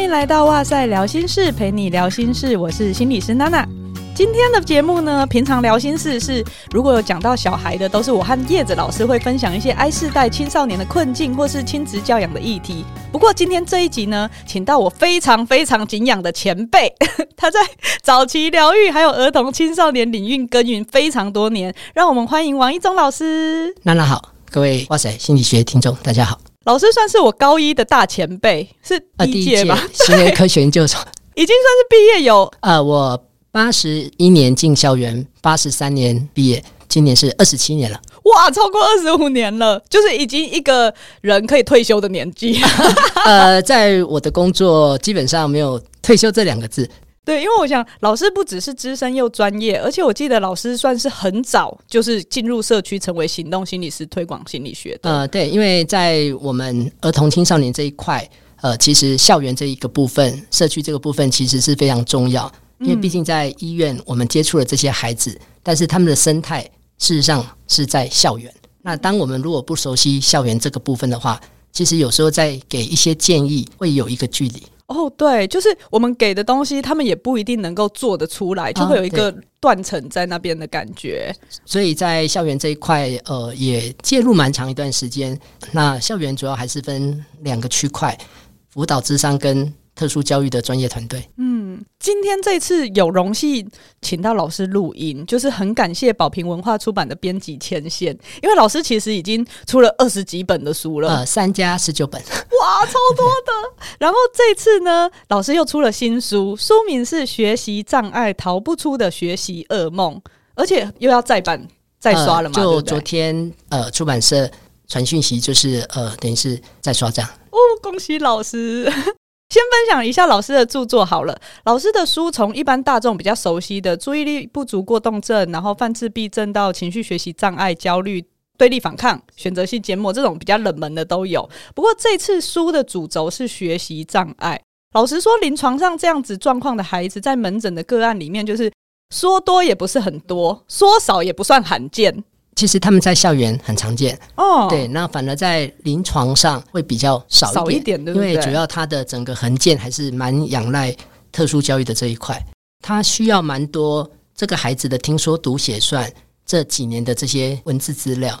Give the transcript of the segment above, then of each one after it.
欢迎来到哇塞聊心事，陪你聊心事，我是心理师娜娜。今天的节目呢，平常聊心事是如果有讲到小孩的，都是我和叶子老师会分享一些 I 世代青少年的困境或是亲子教养的议题。不过今天这一集呢，请到我非常非常敬仰的前辈，他在早期疗愈还有儿童青少年领域耕耘非常多年，让我们欢迎王一中老师。娜娜好，各位哇塞心理学听众大家好。老师算是我高一的大前辈，是第一届吧？行为科学研究所 已经算是毕业有呃，我八十一年进校园，八十三年毕业，今年是二十七年了。哇，超过二十五年了，就是已经一个人可以退休的年纪。呃，在我的工作基本上没有退休这两个字。对，因为我想老师不只是资深又专业，而且我记得老师算是很早就是进入社区，成为行动心理师，推广心理学的。呃，对，因为在我们儿童青少年这一块，呃，其实校园这一个部分，社区这个部分其实是非常重要。因为毕竟在医院，我们接触了这些孩子，嗯、但是他们的生态事实上是在校园。那当我们如果不熟悉校园这个部分的话，其实有时候在给一些建议会有一个距离。哦，对，就是我们给的东西，他们也不一定能够做得出来，就会有一个断层在那边的感觉。啊、所以在校园这一块，呃，也介入蛮长一段时间。那校园主要还是分两个区块：辅导、智商跟。特殊教育的专业团队，嗯，今天这次有荣幸请到老师录音，就是很感谢宝瓶文化出版的编辑牵线，因为老师其实已经出了二十几本的书了，呃，三加十九本，哇，超多的。然后这次呢，老师又出了新书，书名是《学习障碍逃不出的学习噩梦》，而且又要再版再刷了嘛？呃、就昨天呃，出版社传讯息，就是呃，等于是再刷这样。哦，恭喜老师。先分享一下老师的著作好了。老师的书从一般大众比较熟悉的注意力不足过动症，然后泛自闭症到情绪学习障碍、焦虑、对立反抗、选择性缄默这种比较冷门的都有。不过这次书的主轴是学习障碍。老实说，临床上这样子状况的孩子，在门诊的个案里面，就是说多也不是很多，说少也不算罕见。其实他们在校园很常见。哦，对，那反而在临床上会比较少一点，少一点，对不对？因为主要它的整个横见还是蛮仰赖特殊教育的这一块，它需要蛮多这个孩子的听说读写算这几年的这些文字资料，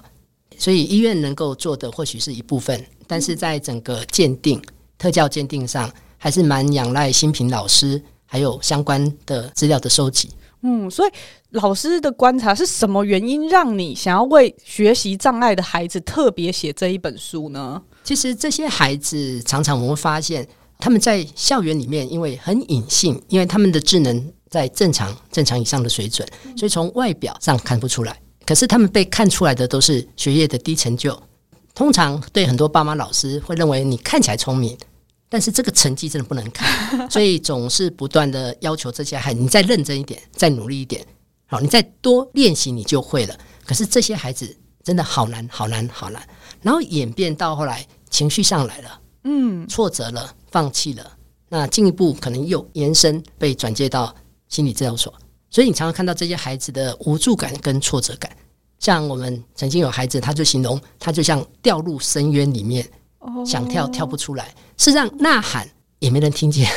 所以医院能够做的或许是一部分，但是在整个鉴定特教鉴定上，还是蛮仰赖新品老师还有相关的资料的收集。嗯，所以老师的观察是什么原因让你想要为学习障碍的孩子特别写这一本书呢？其实这些孩子常常我们会发现，他们在校园里面因为很隐性，因为他们的智能在正常正常以上的水准，所以从外表上看不出来。可是他们被看出来的都是学业的低成就。通常对很多爸妈老师会认为你看起来聪明。但是这个成绩真的不能看，所以总是不断的要求这些孩子，你再认真一点，再努力一点，好，你再多练习，你就会了。可是这些孩子真的好难，好难，好难。然后演变到后来，情绪上来了，嗯，挫折了，放弃了，那进一步可能又延伸被转介到心理治疗所。所以你常常看到这些孩子的无助感跟挫折感。像我们曾经有孩子，他就形容他就像掉入深渊里面。想跳跳不出来，是让呐喊也没人听见，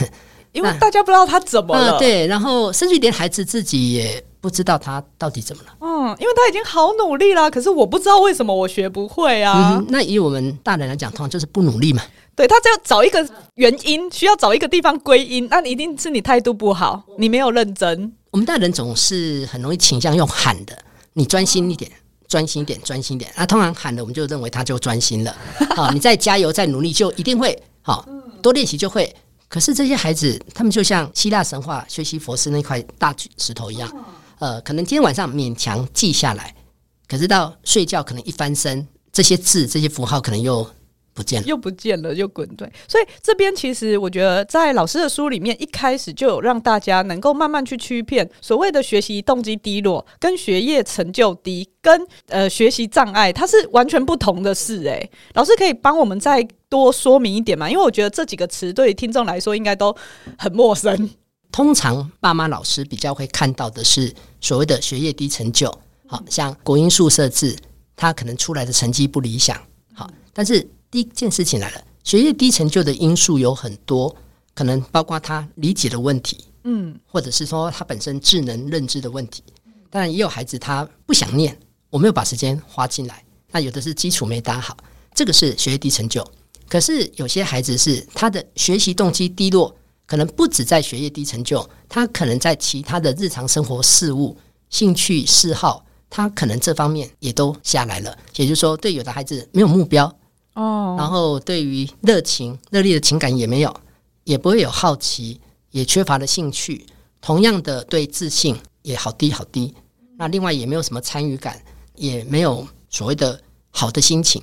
因为大家不知道他怎么了。呃、对，然后甚至连孩子自己也不知道他到底怎么了。嗯，因为他已经好努力了，可是我不知道为什么我学不会啊。嗯、那以我们大人来讲，通常就是不努力嘛。对，他只要找一个原因，需要找一个地方归因，那你一定是你态度不好，你没有认真。我们大人总是很容易倾向用喊的，你专心一点。专心点，专心点。那、通常喊的，我们就认为他就专心了。好，你再加油，再努力，就一定会好。多练习就会。可是这些孩子，他们就像希腊神话学习佛斯那块大石头一样，呃，可能今天晚上勉强记下来，可是到睡觉可能一翻身，这些字、这些符号可能又。不见了，又不见了，又滚对。所以这边其实我觉得，在老师的书里面，一开始就有让大家能够慢慢去区辨所谓的学习动机低落，跟学业成就低，跟呃学习障碍，它是完全不同的事。诶，老师可以帮我们再多说明一点吗？因为我觉得这几个词对于听众来说应该都很陌生。通常爸妈老师比较会看到的是所谓的学业低成就，好像国英数设置，他可能出来的成绩不理想。好，但是。第一件事情来了，学业低成就的因素有很多，可能包括他理解的问题，嗯，或者是说他本身智能认知的问题。当然，也有孩子他不想念，我没有把时间花进来。那有的是基础没打好，这个是学业低成就。可是有些孩子是他的学习动机低落，可能不止在学业低成就，他可能在其他的日常生活事物、兴趣嗜好，他可能这方面也都下来了。也就是说，对有的孩子没有目标哦，然后对于热情、热烈的情感也没有，也不会有好奇，也缺乏了兴趣。同样的，对自信也好低好低。那另外也没有什么参与感，也没有所谓的好的心情。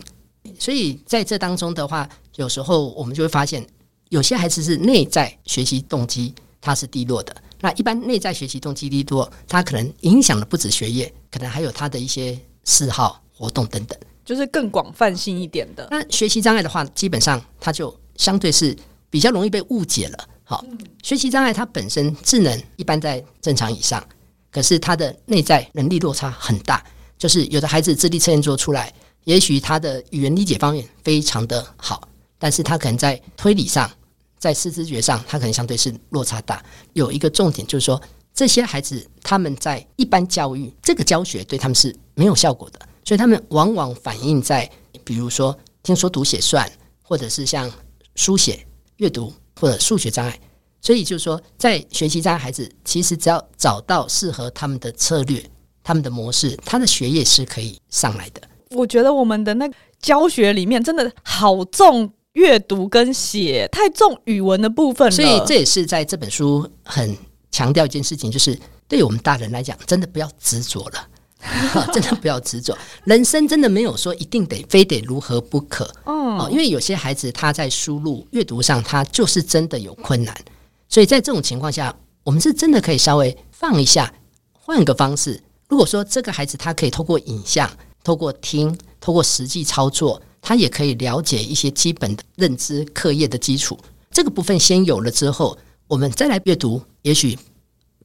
所以在这当中的话，有时候我们就会发现，有些孩子是内在学习动机他是低落的。那一般内在学习动机低落，他可能影响的不止学业，可能还有他的一些嗜好活动等等，就是更广泛性一点的。那学习障碍的话，基本上它就相对是比较容易被误解了。好，学习障碍它本身智能一般在正常以上，可是它的内在能力落差很大，就是有的孩子智力测验做出来。也许他的语言理解方面非常的好，但是他可能在推理上，在视知觉上，他可能相对是落差大。有一个重点就是说，这些孩子他们在一般教育这个教学对他们是没有效果的，所以他们往往反映在，比如说听说读写算，或者是像书写、阅读或者数学障碍。所以就是说，在学习障碍孩子，其实只要找到适合他们的策略、他们的模式，他的学业是可以上来的。我觉得我们的那个教学里面真的好重阅读跟写，太重语文的部分了。所以这也是在这本书很强调一件事情，就是对我们大人来讲，真的不要执着了，真的不要执着。人生真的没有说一定得非得如何不可。哦，因为有些孩子他在输入阅读上，他就是真的有困难。所以在这种情况下，我们是真的可以稍微放一下，换个方式。如果说这个孩子他可以透过影像。透过听，透过实际操作，他也可以了解一些基本的认知、课业的基础。这个部分先有了之后，我们再来阅读，也许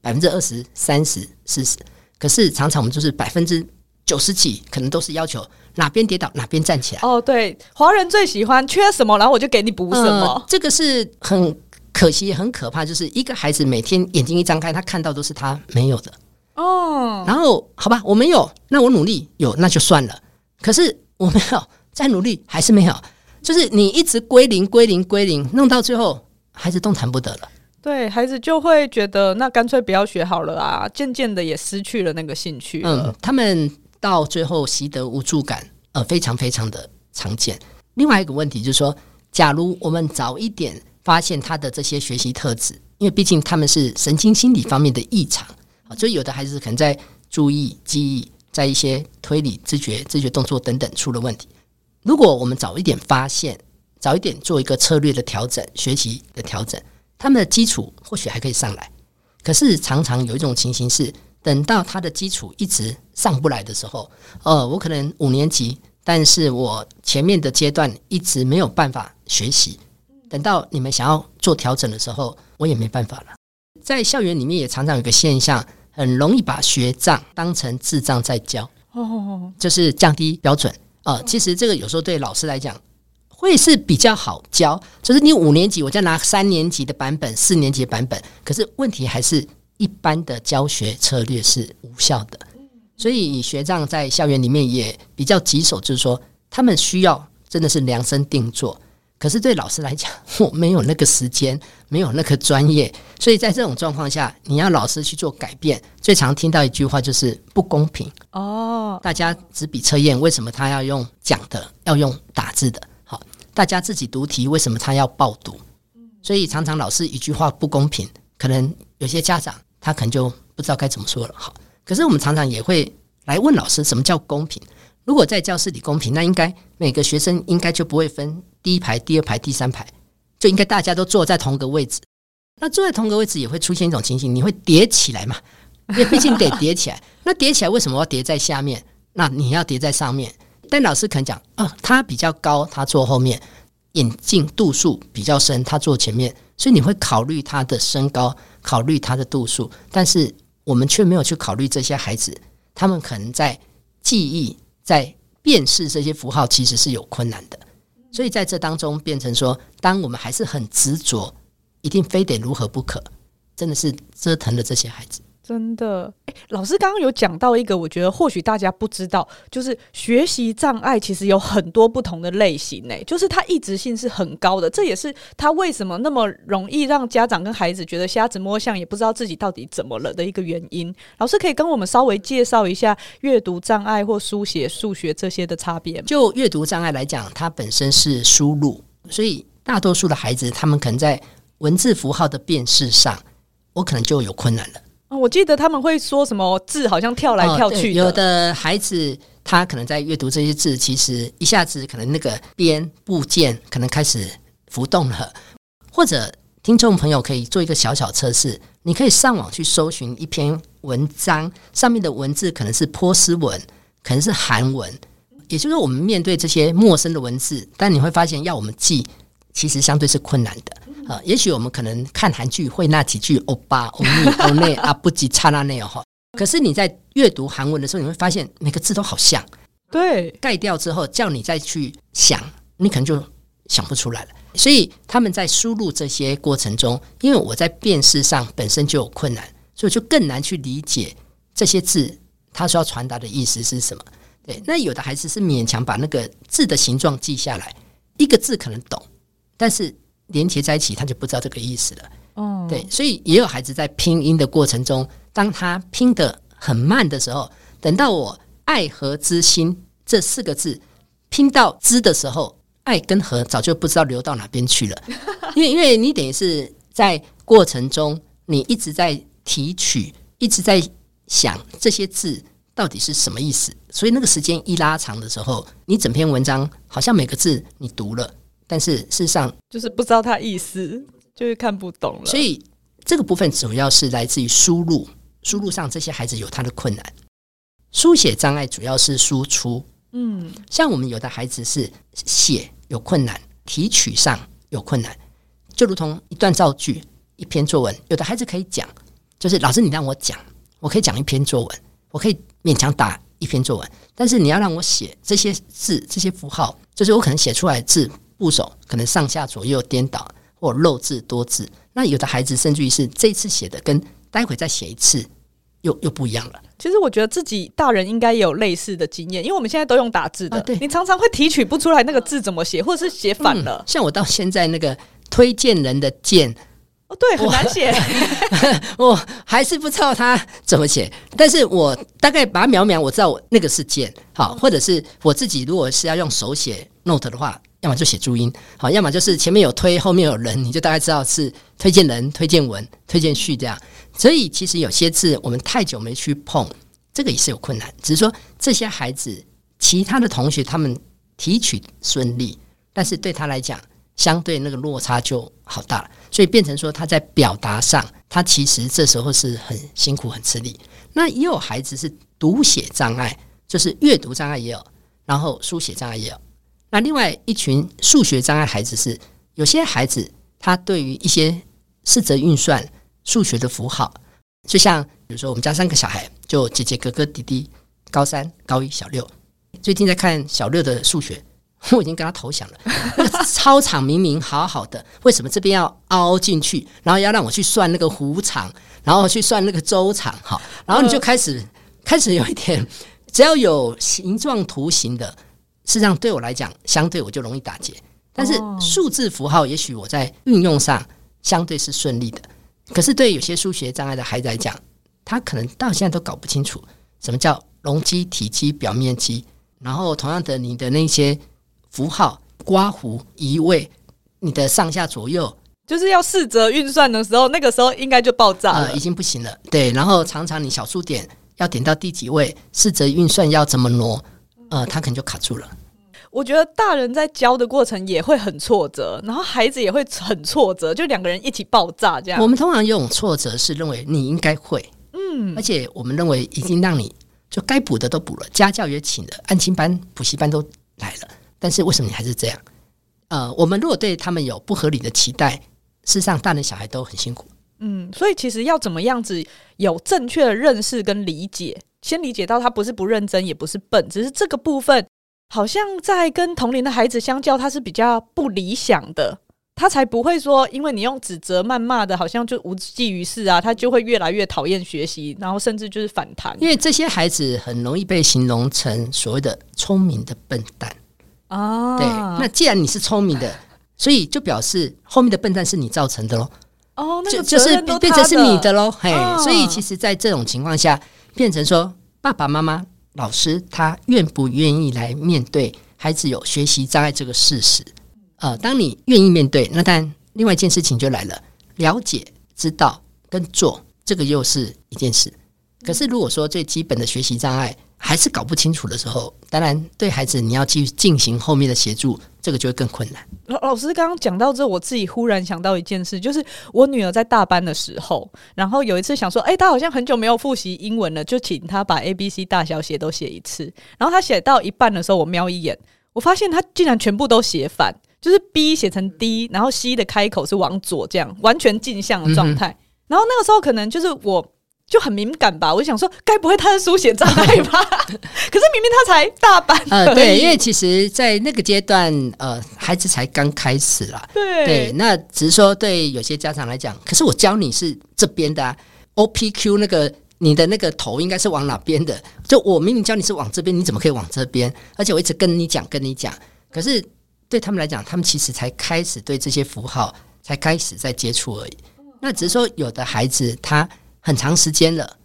百分之二十、三十、四十。可是常常我们就是百分之九十几，可能都是要求哪边跌倒哪边站起来。哦，对，华人最喜欢缺什么，然后我就给你补什么。呃，这个是很可惜、很可怕，就是一个孩子每天眼睛一张开，他看到都是他没有的。哦，然后好吧，我没有，那我努力有，那就算了。可是我没有，再努力还是没有，就是你一直归零、归零、归零，弄到最后，孩子动弹不得了。对，孩子就会觉得，那干脆不要学好了啊，渐渐的也失去了那个兴趣。嗯，他们到最后习得无助感，呃，非常非常的常见。另外一个问题就是说，假如我们早一点发现他的这些学习特质，因为毕竟他们是神经心理方面的异常。啊，所以有的孩子可能在注意、记忆，在一些推理、知觉、知觉动作等等出了问题。如果我们早一点发现，早一点做一个策略的调整、学习的调整，他们的基础或许还可以上来。可是常常有一种情形是，等到他的基础一直上不来的时候，呃，我可能五年级，但是我前面的阶段一直没有办法学习。等到你们想要做调整的时候，我也没办法了。在校园里面也常常有个现象，很容易把学障当成智障在教，哦，就是降低标准啊、呃。其实这个有时候对老师来讲会是比较好教，就是你五年级我再拿三年级的版本、四年级的版本，可是问题还是一般的教学策略是无效的。所以学长在校园里面也比较棘手，就是说他们需要真的是量身定做。可是对老师来讲，我没有那个时间，没有那个专业，所以在这种状况下，你要老师去做改变，最常听到一句话就是不公平哦。大家纸笔测验，为什么他要用讲的，要用打字的？大家自己读题，为什么他要报读？所以常常老师一句话不公平，可能有些家长他可能就不知道该怎么说了。好，可是我们常常也会来问老师，什么叫公平？如果在教室里公平，那应该每个学生应该就不会分第一排、第二排、第三排，就应该大家都坐在同个位置。那坐在同个位置也会出现一种情形，你会叠起来嘛？因为毕竟得叠起来。那叠起来为什么要叠在下面？那你要叠在上面。但老师可能讲，啊，他比较高，他坐后面；眼镜度数比较深，他坐前面。所以你会考虑他的身高，考虑他的度数，但是我们却没有去考虑这些孩子，他们可能在记忆。在辨识这些符号其实是有困难的，所以在这当中变成说，当我们还是很执着一定非得如何不可，真的是折腾了这些孩子。真的，诶，老师刚刚有讲到一个，我觉得或许大家不知道，就是学习障碍其实有很多不同的类型，诶，就是它一直性是很高的，这也是他为什么那么容易让家长跟孩子觉得瞎子摸象，也不知道自己到底怎么了的一个原因。老师可以跟我们稍微介绍一下阅读障碍或书写、数学这些的差别？就阅读障碍来讲，它本身是输入，所以大多数的孩子，他们可能在文字符号的辨识上，我可能就有困难了。我记得他们会说什么字好像跳来跳去有的孩子他可能在阅读这些字，其实一下子可能那个边部件可能开始浮动了。或者听众朋友可以做一个小小测试，你可以上网去搜寻一篇文章，上面的文字可能是波斯文，可能是韩文，也就是说我们面对这些陌生的文字，但你会发现要我们记，其实相对是困难的。啊、呃，也许我们可能看韩剧会那几句欧巴、欧尼、欧内啊，不及刹那内哦哈。可是你在阅读韩文的时候，你会发现每个字都好像。对，盖掉之后叫你再去想，你可能就想不出来了。所以他们在输入这些过程中，因为我在辨识上本身就有困难，所以就更难去理解这些字它所要传达的意思是什么。对，那有的孩子是勉强把那个字的形状记下来，一个字可能懂，但是。连接在一起，他就不知道这个意思了。哦，对，所以也有孩子在拼音的过程中，当他拼得很慢的时候，等到我“爱和之心”这四个字拼到“之”的时候，“爱”跟“河”早就不知道流到哪边去了。因为，因为你等于是在过程中，你一直在提取，一直在想这些字到底是什么意思。所以那个时间一拉长的时候，你整篇文章好像每个字你读了。但是事实上，就是不知道他意思，就是看不懂了。所以这个部分主要是来自于输入，输入上这些孩子有他的困难。书写障碍主要是输出，嗯，像我们有的孩子是写有困难，提取上有困难，就如同一段造句、一篇作文，有的孩子可以讲，就是老师你让我讲，我可以讲一篇作文，我可以勉强打一篇作文，但是你要让我写这些字、这些符号，就是我可能写出来的字。部首可能上下左右颠倒，或漏字多字。那有的孩子甚至于是这次写的跟待会再写一次又又不一样了。其实我觉得自己大人应该也有类似的经验，因为我们现在都用打字的，啊、对，你常常会提取不出来那个字怎么写，或者是写反了、嗯。像我到现在那个推荐人的荐，哦，对，很难写，我，我还是不知道他怎么写。但是我大概把它描描，我知道我那个是荐。好，或者是我自己如果是要用手写 note 的话。要么就写注音，好，要么就是前面有推，后面有人，你就大概知道是推荐人、推荐文、推荐序这样。所以其实有些字我们太久没去碰，这个也是有困难。只是说这些孩子，其他的同学他们提取顺利，但是对他来讲，相对那个落差就好大了。所以变成说他在表达上，他其实这时候是很辛苦、很吃力。那也有孩子是读写障碍，就是阅读障碍也有，然后书写障碍也有。那另外一群数学障碍孩子是，有些孩子他对于一些四则运算、数学的符号，就像比如说我们家三个小孩，就姐姐、哥哥、弟弟，高三、高一、小六，最近在看小六的数学，我已经跟他投降了。那 个操场明明好好的，为什么这边要凹进去，然后要让我去算那个弧长，然后去算那个周长？哈，然后你就开始开始有一点，只要有形状图形的。事实上，对我来讲，相对我就容易打结。但是数字符号，也许我在运用上相对是顺利的。可是对有些数学障碍的孩子来讲，他可能到现在都搞不清楚什么叫容积、体积、表面积。然后同样的，你的那些符号、刮胡、移位，你的上下左右，就是要四则运算的时候，那个时候应该就爆炸了，呃，已经不行了。对，然后常常你小数点要点到第几位，四则运算要怎么挪？呃，他可能就卡住了。我觉得大人在教的过程也会很挫折，然后孩子也会很挫折，就两个人一起爆炸这样。我们通常用挫折是认为你应该会，嗯，而且我们认为已经让你就该补的都补了，家教也请了，安亲班、补习班都来了，但是为什么你还是这样？呃，我们如果对他们有不合理的期待，事实上大人小孩都很辛苦。嗯，所以其实要怎么样子有正确的认识跟理解？先理解到他不是不认真，也不是笨，只是这个部分好像在跟同龄的孩子相较，他是比较不理想的。他才不会说，因为你用指责、谩骂的，好像就无济于事啊，他就会越来越讨厌学习，然后甚至就是反弹。因为这些孩子很容易被形容成所谓的聪明的笨蛋啊。对，那既然你是聪明的，所以就表示后面的笨蛋是你造成的喽。哦，那个就是变成是你的喽。嘿，啊、所以其实，在这种情况下，变成说爸爸妈妈、老师他愿不愿意来面对孩子有学习障碍这个事实？呃，当你愿意面对，那当然，另外一件事情就来了，了解、知道跟做，这个又是一件事。可是，如果说最基本的学习障碍还是搞不清楚的时候，当然对孩子你要继续进行后面的协助，这个就会更困难。老老师刚刚讲到这，我自己忽然想到一件事，就是我女儿在大班的时候，然后有一次想说，哎、欸，她好像很久没有复习英文了，就请她把 A B C 大小写都写一次。然后她写到一半的时候，我瞄一眼，我发现她竟然全部都写反。就是 B 写成 D，然后 C 的开口是往左，这样完全镜像的状态。嗯、然后那个时候可能就是我就很敏感吧，我就想说，该不会他是书写障碍吧？可是明明他才大班。呃，对，因为其实，在那个阶段，呃，孩子才刚开始啦。对对，那只是说对有些家长来讲，可是我教你是这边的、啊、O P Q 那个你的那个头应该是往哪边的？就我明明教你是往这边，你怎么可以往这边？而且我一直跟你讲，跟你讲，可是。对他们来讲，他们其实才开始对这些符号才开始在接触而已。那只是说，有的孩子他很长时间了，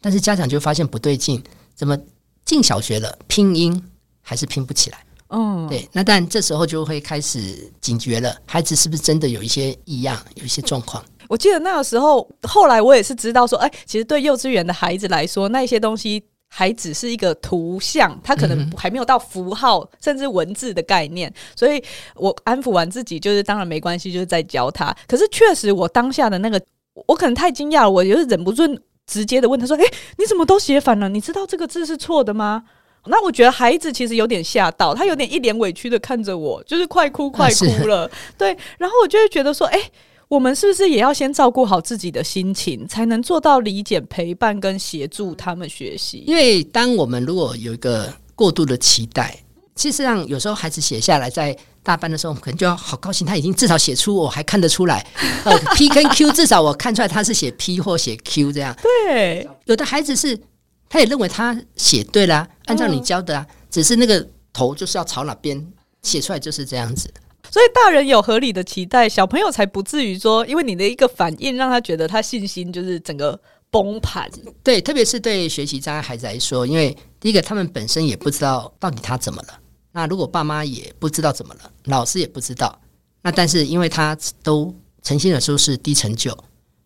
但是家长就发现不对劲，怎么进小学了，拼音还是拼不起来？哦，对。那但这时候就会开始警觉了，孩子是不是真的有一些异样，有一些状况？我记得那个时候，后来我也是知道说，哎，其实对幼稚园的孩子来说，那些东西。还只是一个图像，它可能还没有到符号、嗯、甚至文字的概念，所以我安抚完自己，就是当然没关系，就是在教他。可是确实，我当下的那个，我可能太惊讶了，我就是忍不住直接的问他说：“诶、欸，你怎么都写反了？你知道这个字是错的吗？”那我觉得孩子其实有点吓到，他有点一脸委屈的看着我，就是快哭快哭了。啊、对，然后我就会觉得说：“诶、欸。”我们是不是也要先照顾好自己的心情，才能做到理解、陪伴跟协助他们学习？因为当我们如果有一个过度的期待，其实上有时候孩子写下来，在大班的时候，我们可能就要好高兴，他已经至少写出我还看得出来，呃，P 跟 Q 至少我看出来他是写 P 或写 Q 这样。对，有的孩子是他也认为他写对了，按照你教的啊，只是那个头就是要朝哪边写出来就是这样子。所以大人有合理的期待，小朋友才不至于说，因为你的一个反应让他觉得他信心就是整个崩盘。对，特别是对学习障碍孩子来说，因为第一个他们本身也不知道到底他怎么了。那如果爸妈也不知道怎么了，老师也不知道，那但是因为他都呈现的时候是低成就，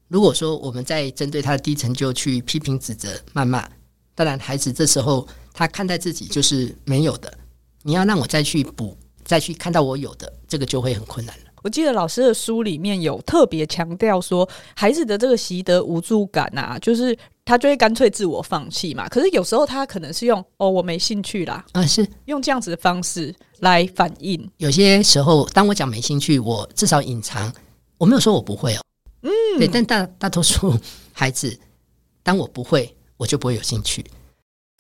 如果说我们在针对他的低成就去批评指责、谩骂，当然孩子这时候他看待自己就是没有的，你要让我再去补。再去看到我有的这个就会很困难。我记得老师的书里面有特别强调说，孩子的这个习得无助感啊，就是他就会干脆自我放弃嘛。可是有时候他可能是用哦，我没兴趣啦，啊，是用这样子的方式来反应。有些时候，当我讲没兴趣，我至少隐藏，我没有说我不会哦，嗯，对。但大大多数孩子，当我不会，我就不会有兴趣。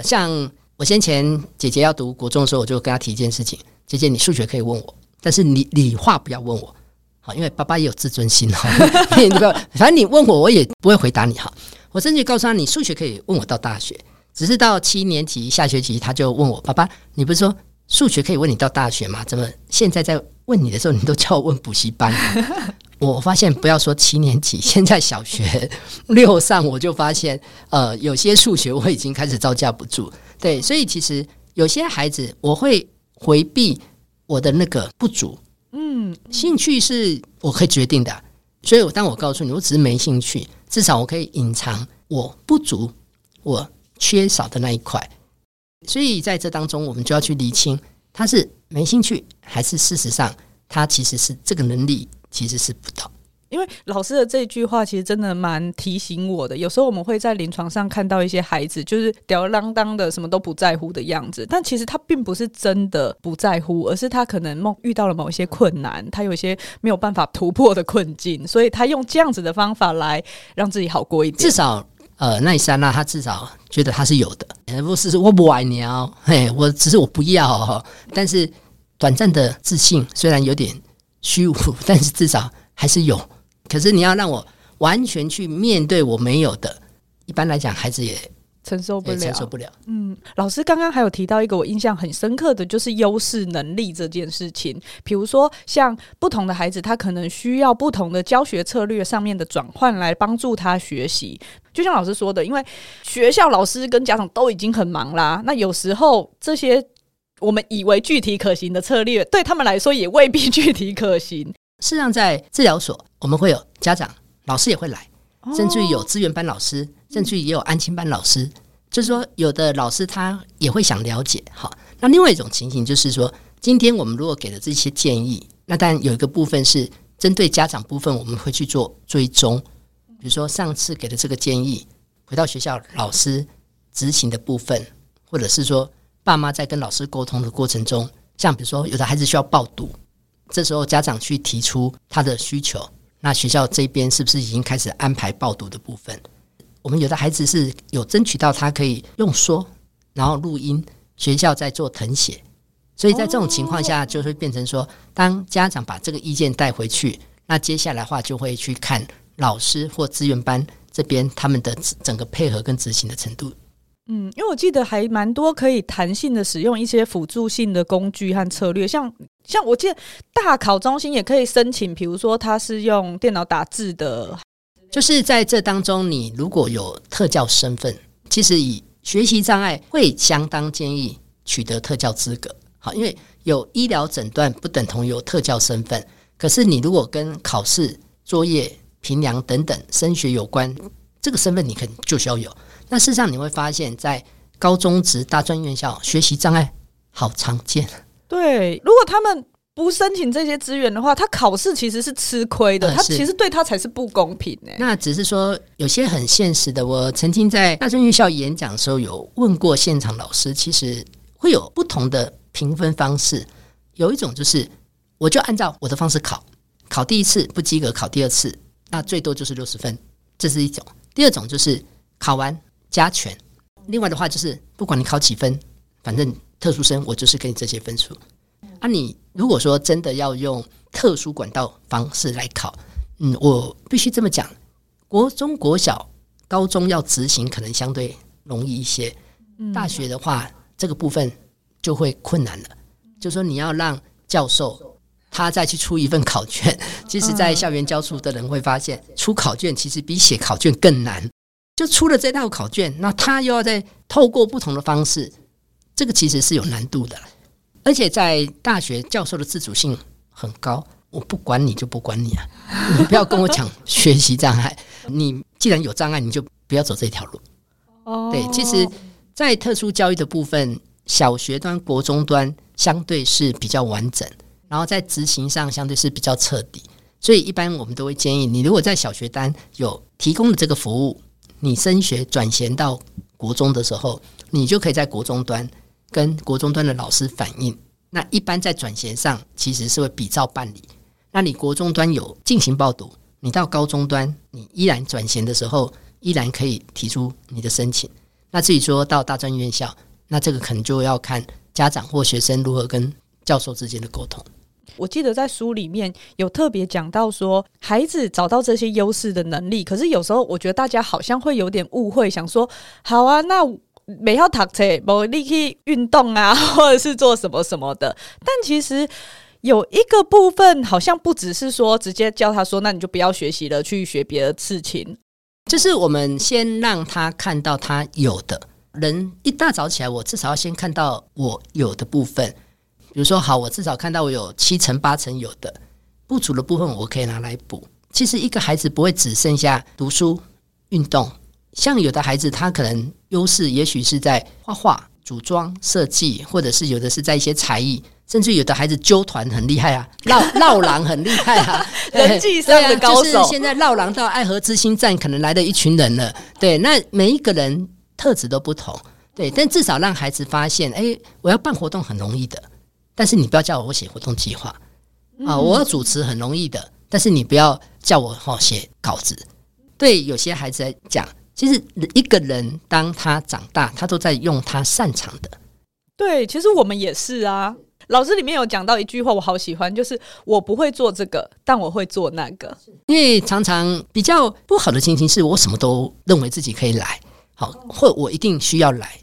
像我先前姐姐要读国中的时候，我就跟她提一件事情。姐姐，你数学可以问我，但是你理化不要问我，好，因为爸爸也有自尊心哈。你不要，反正你问我，我也不会回答你哈。我甚至告诉他，你数学可以问我到大学，只是到七年级下学期，他就问我，爸爸，你不是说数学可以问你到大学吗？怎么现在在问你的时候，你都叫我问补习班？我发现不要说七年级，现在小学 六上，我就发现，呃，有些数学我已经开始招架不住。对，所以其实有些孩子我会。回避我的那个不足，嗯，兴趣是我可以决定的，所以，我当我告诉你，我只是没兴趣，至少我可以隐藏我不足、我缺少的那一块。所以，在这当中，我们就要去厘清，他是没兴趣，还是事实上他其实是这个能力其实是不到。因为老师的这句话其实真的蛮提醒我的。有时候我们会在临床上看到一些孩子就是吊儿郎当的，什么都不在乎的样子，但其实他并不是真的不在乎，而是他可能梦遇到了某一些困难，他有一些没有办法突破的困境，所以他用这样子的方法来让自己好过一点。至少，呃，那一刹那他至少觉得他是有的，不是我不爱你哦，嘿，我只是我不要哦，但是短暂的自信虽然有点虚无，但是至少还是有。可是你要让我完全去面对我没有的，一般来讲，孩子也承受不了，承受不了。嗯，老师刚刚还有提到一个我印象很深刻的就是优势能力这件事情，比如说像不同的孩子，他可能需要不同的教学策略上面的转换来帮助他学习。就像老师说的，因为学校老师跟家长都已经很忙啦，那有时候这些我们以为具体可行的策略，对他们来说也未必具体可行。事实上，在治疗所，我们会有家长、老师也会来，甚至于有资源班老师，甚至于也有安亲班老师。就是说，有的老师他也会想了解。好，那另外一种情形就是说，今天我们如果给了这些建议，那当然有一个部分是针对家长部分，我们会去做追踪。比如说上次给的这个建议，回到学校老师执行的部分，或者是说爸妈在跟老师沟通的过程中，像比如说有的孩子需要报读。这时候家长去提出他的需求，那学校这边是不是已经开始安排报读的部分？我们有的孩子是有争取到他可以用说，然后录音，学校在做誊写，所以在这种情况下就会变成说，当家长把这个意见带回去，那接下来的话就会去看老师或资源班这边他们的整个配合跟执行的程度。嗯，因为我记得还蛮多可以弹性的使用一些辅助性的工具和策略，像像我记得大考中心也可以申请，比如说他是用电脑打字的，就是在这当中，你如果有特教身份，其实以学习障碍会相当建议取得特教资格。好，因为有医疗诊断不等同有特教身份，可是你如果跟考试、作业、评量等等升学有关，这个身份你肯就需要有。那事实上你会发现，在高中职大专院校学习障碍好常见。对，如果他们不申请这些资源的话，他考试其实是吃亏的。他其实对他才是不公平呢。那只是说有些很现实的。我曾经在大专院校演讲的时候，有问过现场老师，其实会有不同的评分方式。有一种就是，我就按照我的方式考，考第一次不及格，考第二次，那最多就是六十分，这是一种。第二种就是考完。加权，另外的话就是，不管你考几分，反正特殊生我就是给你这些分数。啊，你如果说真的要用特殊管道方式来考，嗯，我必须这么讲，国中、国小、高中要执行可能相对容易一些，大学的话这个部分就会困难了。就说你要让教授他再去出一份考卷，其实，在校园教书的人会发现，出考卷其实比写考卷更难。就出了这套考卷，那他又要再透过不同的方式，这个其实是有难度的。而且在大学教授的自主性很高，我不管你就不管你啊，你不要跟我讲学习障碍，你既然有障碍，你就不要走这条路。哦，对，其实，在特殊教育的部分，小学端、国中端相对是比较完整，然后在执行上相对是比较彻底，所以一般我们都会建议你，如果在小学端有提供的这个服务。你升学转衔到国中的时候，你就可以在国中端跟国中端的老师反映。那一般在转衔上其实是会比照办理。那你国中端有进行报读，你到高中端你依然转衔的时候，依然可以提出你的申请。那至于说到大专院校，那这个可能就要看家长或学生如何跟教授之间的沟通。我记得在书里面有特别讲到说，孩子找到这些优势的能力，可是有时候我觉得大家好像会有点误会，想说好啊，那没要读册，某力去运动啊，或者是做什么什么的。但其实有一个部分好像不只是说直接教他说，那你就不要学习了，去学别的事情。就是我们先让他看到他有的，人一大早起来，我至少要先看到我有的部分。比如说，好，我至少看到我有七成八成有的不足的部分，我可以拿来补。其实一个孩子不会只剩下读书、运动，像有的孩子他可能优势也许是在画画、组装、设计，或者是有的是在一些才艺，甚至有的孩子揪团很厉害啊，绕绕廊很厉害啊，人际上的高手。就是现在绕廊到爱河之心站，可能来了一群人了。对，那每一个人特质都不同，对，但至少让孩子发现，哎，我要办活动很容易的。但是你不要叫我写活动计划啊！我要主持很容易的，但是你不要叫我哈写稿子。对有些孩子来讲，其实一个人当他长大，他都在用他擅长的。对，其实我们也是啊。老师里面有讲到一句话，我好喜欢，就是我不会做这个，但我会做那个。因为常常比较不好的情形是我什么都认为自己可以来，好，或我一定需要来，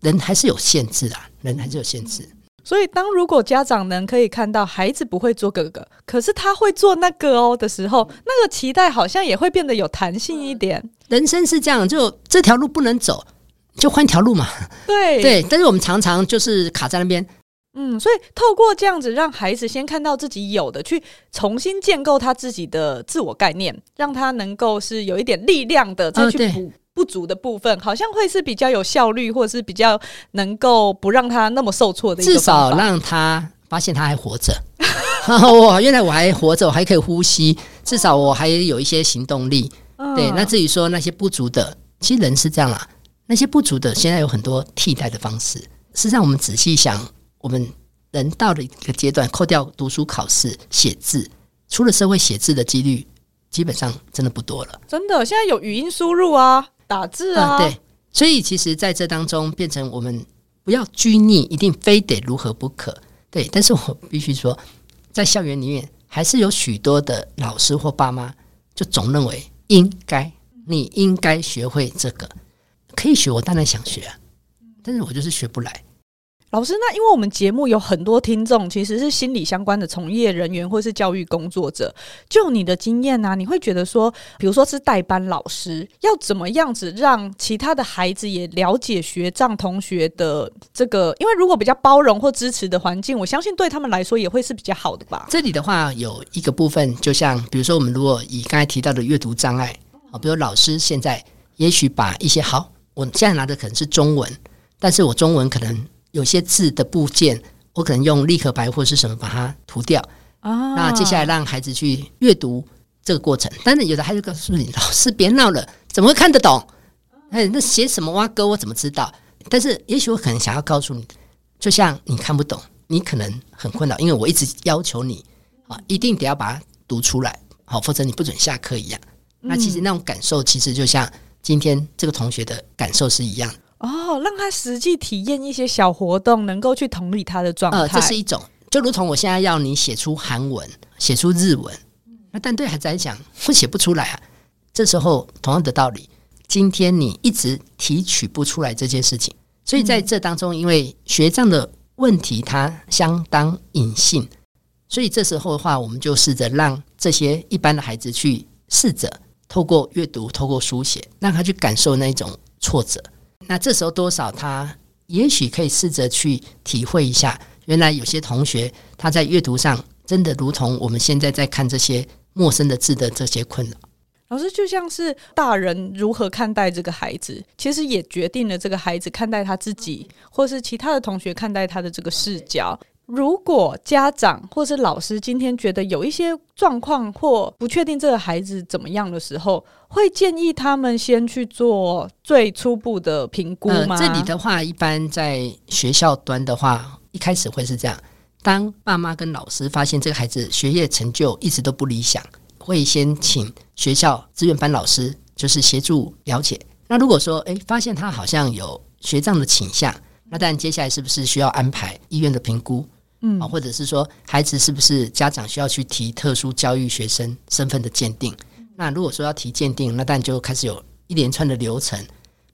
人还是有限制啊，人还是有限制。所以，当如果家长能可以看到孩子不会做哥哥，可是他会做那个哦的时候，那个期待好像也会变得有弹性一点。人生是这样，就这条路不能走，就换条路嘛。对对，但是我们常常就是卡在那边。嗯，所以透过这样子，让孩子先看到自己有的，去重新建构他自己的自我概念，让他能够是有一点力量的再去补。哦不足的部分，好像会是比较有效率，或者是比较能够不让他那么受挫的一个。至少让他发现他还活着。我原来我还活着，我还可以呼吸，至少我还有一些行动力。嗯、对，那至于说那些不足的，其实人是这样啦。那些不足的，现在有很多替代的方式。实际上，我们仔细想，我们人到了一个阶段，扣掉读书、考试、写字，出了社会写字的几率，基本上真的不多了。真的，现在有语音输入啊。打字啊、嗯，对，所以其实在这当中变成我们不要拘泥，一定非得如何不可，对。但是我必须说，在校园里面还是有许多的老师或爸妈就总认为应该，你应该学会这个，可以学，我当然想学啊，但是我就是学不来。老师，那因为我们节目有很多听众，其实是心理相关的从业人员或是教育工作者。就你的经验呢、啊，你会觉得说，比如说是代班老师，要怎么样子让其他的孩子也了解学障同学的这个？因为如果比较包容或支持的环境，我相信对他们来说也会是比较好的吧。这里的话有一个部分，就像比如说我们如果以刚才提到的阅读障碍啊，比如老师现在也许把一些好，我现在拿的可能是中文，但是我中文可能。有些字的部件，我可能用立可白或是什么把它涂掉啊。那接下来让孩子去阅读这个过程，但是有的孩子告诉你：“老师别闹了，怎么会看得懂？哎，那写什么哇哥，我怎么知道？”但是也许我可能想要告诉你，就像你看不懂，你可能很困扰，因为我一直要求你啊，一定得要把它读出来，好，否则你不准下课一样。那其实那种感受，其实就像今天这个同学的感受是一样。哦，让他实际体验一些小活动，能够去同理他的状态。呃，这是一种，就如同我现在要你写出韩文、写出日文，那但对孩子来讲，会写不出来啊。这时候同样的道理，今天你一直提取不出来这件事情，所以在这当中，因为学障的问题它相当隐性，所以这时候的话，我们就试着让这些一般的孩子去试着透过阅读、透过书写，让他去感受那种挫折。那这时候多少他也许可以试着去体会一下，原来有些同学他在阅读上真的如同我们现在在看这些陌生的字的这些困扰。老师就像是大人如何看待这个孩子，其实也决定了这个孩子看待他自己，或是其他的同学看待他的这个视角。如果家长或是老师今天觉得有一些状况或不确定这个孩子怎么样的时候，会建议他们先去做最初步的评估吗？呃，这里的话，一般在学校端的话，一开始会是这样：当爸妈跟老师发现这个孩子学业成就一直都不理想，会先请学校志愿班老师就是协助了解。那如果说诶发现他好像有学障的倾向，那但接下来是不是需要安排医院的评估？嗯，或者是说孩子是不是家长需要去提特殊教育学生身份的鉴定？那如果说要提鉴定，那当然就开始有一连串的流程，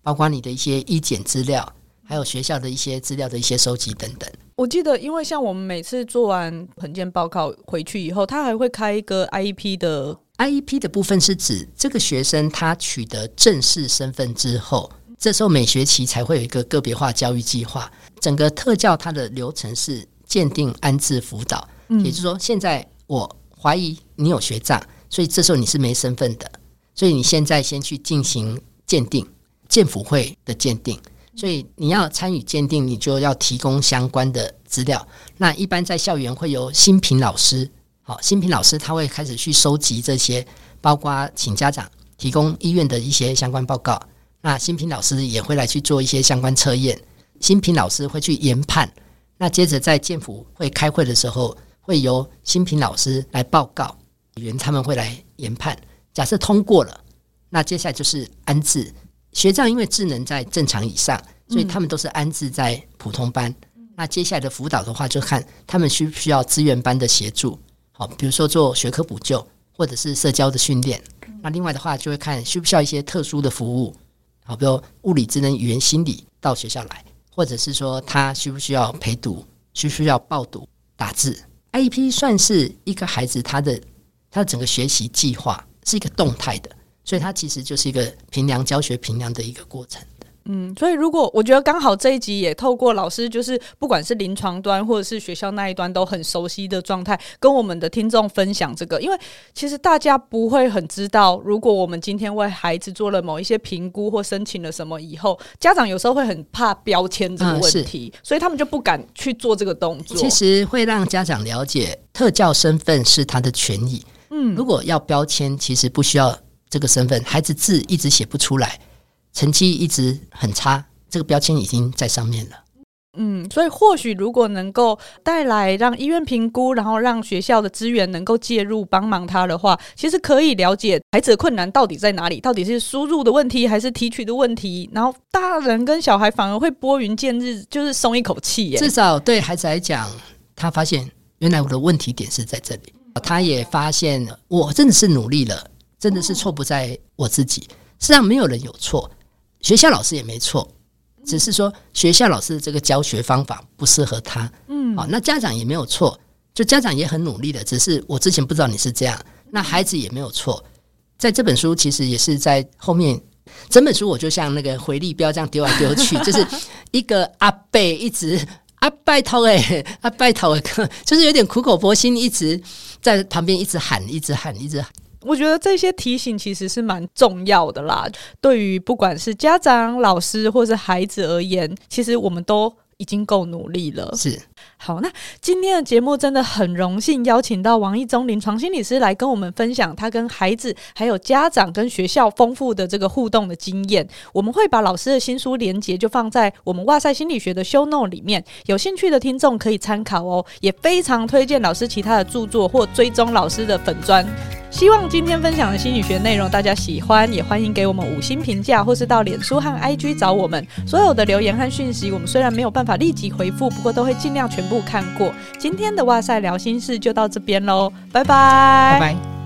包括你的一些医检资料，还有学校的一些资料的一些收集等等。我记得，因为像我们每次做完评鉴报告回去以后，他还会开一个 IEP 的 IEP 的部分，是指这个学生他取得正式身份之后，这时候每学期才会有一个个别化教育计划，整个特教它的流程是。鉴定、安置、辅导，也就是说，现在我怀疑你有学障，所以这时候你是没身份的，所以你现在先去进行鉴定，鉴辅会的鉴定，所以你要参与鉴定，你就要提供相关的资料。那一般在校园会有新品老师，好，新品老师他会开始去收集这些，包括请家长提供医院的一些相关报告。那新品老师也会来去做一些相关测验，新品老师会去研判。那接着在建辅会开会的时候，会由新平老师来报告，员他们会来研判。假设通过了，那接下来就是安置学障，因为智能在正常以上，所以他们都是安置在普通班。那接下来的辅导的话，就看他们需不需要资源班的协助，好，比如说做学科补救，或者是社交的训练。那另外的话，就会看需不需要一些特殊的服务，好，比如物理、智能、语言、心理到学校来，或者是说他需不需要陪读，需不需要报读、打字。IEP 算是一个孩子他的他的整个学习计划是一个动态的，所以它其实就是一个评量教学评量的一个过程。嗯，所以如果我觉得刚好这一集也透过老师，就是不管是临床端或者是学校那一端都很熟悉的状态，跟我们的听众分享这个，因为其实大家不会很知道，如果我们今天为孩子做了某一些评估或申请了什么以后，家长有时候会很怕标签这个问题，嗯，所以他们就不敢去做这个动作。其实会让家长了解特教身份是他的权益。嗯，如果要标签，其实不需要这个身份，孩子字一直写不出来。成绩一直很差，这个标签已经在上面了。嗯，所以或许如果能够带来让医院评估，然后让学校的资源能够介入帮忙他的话，其实可以了解孩子的困难到底在哪里，到底是输入的问题还是提取的问题。然后大人跟小孩反而会拨云见日，就是松一口气耶。至少对孩子来讲，他发现原来我的问题点是在这里，他也发现我真的是努力了，真的是错不在我自己。实际上没有人有错。学校老师也没错，只是说学校老师的这个教学方法不适合他。嗯，好，那家长也没有错，就家长也很努力的，只是我之前不知道你是这样。那孩子也没有错，在这本书其实也是在后面，整本书我就像那个回力标这样丢来丢去，就是一个阿贝一直阿拜托诶，阿拜托诶，就是有点苦口婆心，一直在旁边一直喊，一直喊，一直喊。我觉得这些提醒其实是蛮重要的啦，对于不管是家长、老师或是孩子而言，其实我们都已经够努力了。是，好，那今天的节目真的很荣幸邀请到王一中临床心理师来跟我们分享他跟孩子、还有家长跟学校丰富的这个互动的经验。我们会把老师的新书连接就放在我们哇塞心理学的 show note 里面，有兴趣的听众可以参考哦。也非常推荐老师其他的著作或追踪老师的粉专。希望今天分享的心理学内容大家喜欢，也欢迎给我们五星评价，或是到脸书和 IG 找我们。所有的留言和讯息，我们虽然没有办法立即回复，不过都会尽量全部看过。今天的哇塞聊心事就到这边喽，拜拜，拜拜。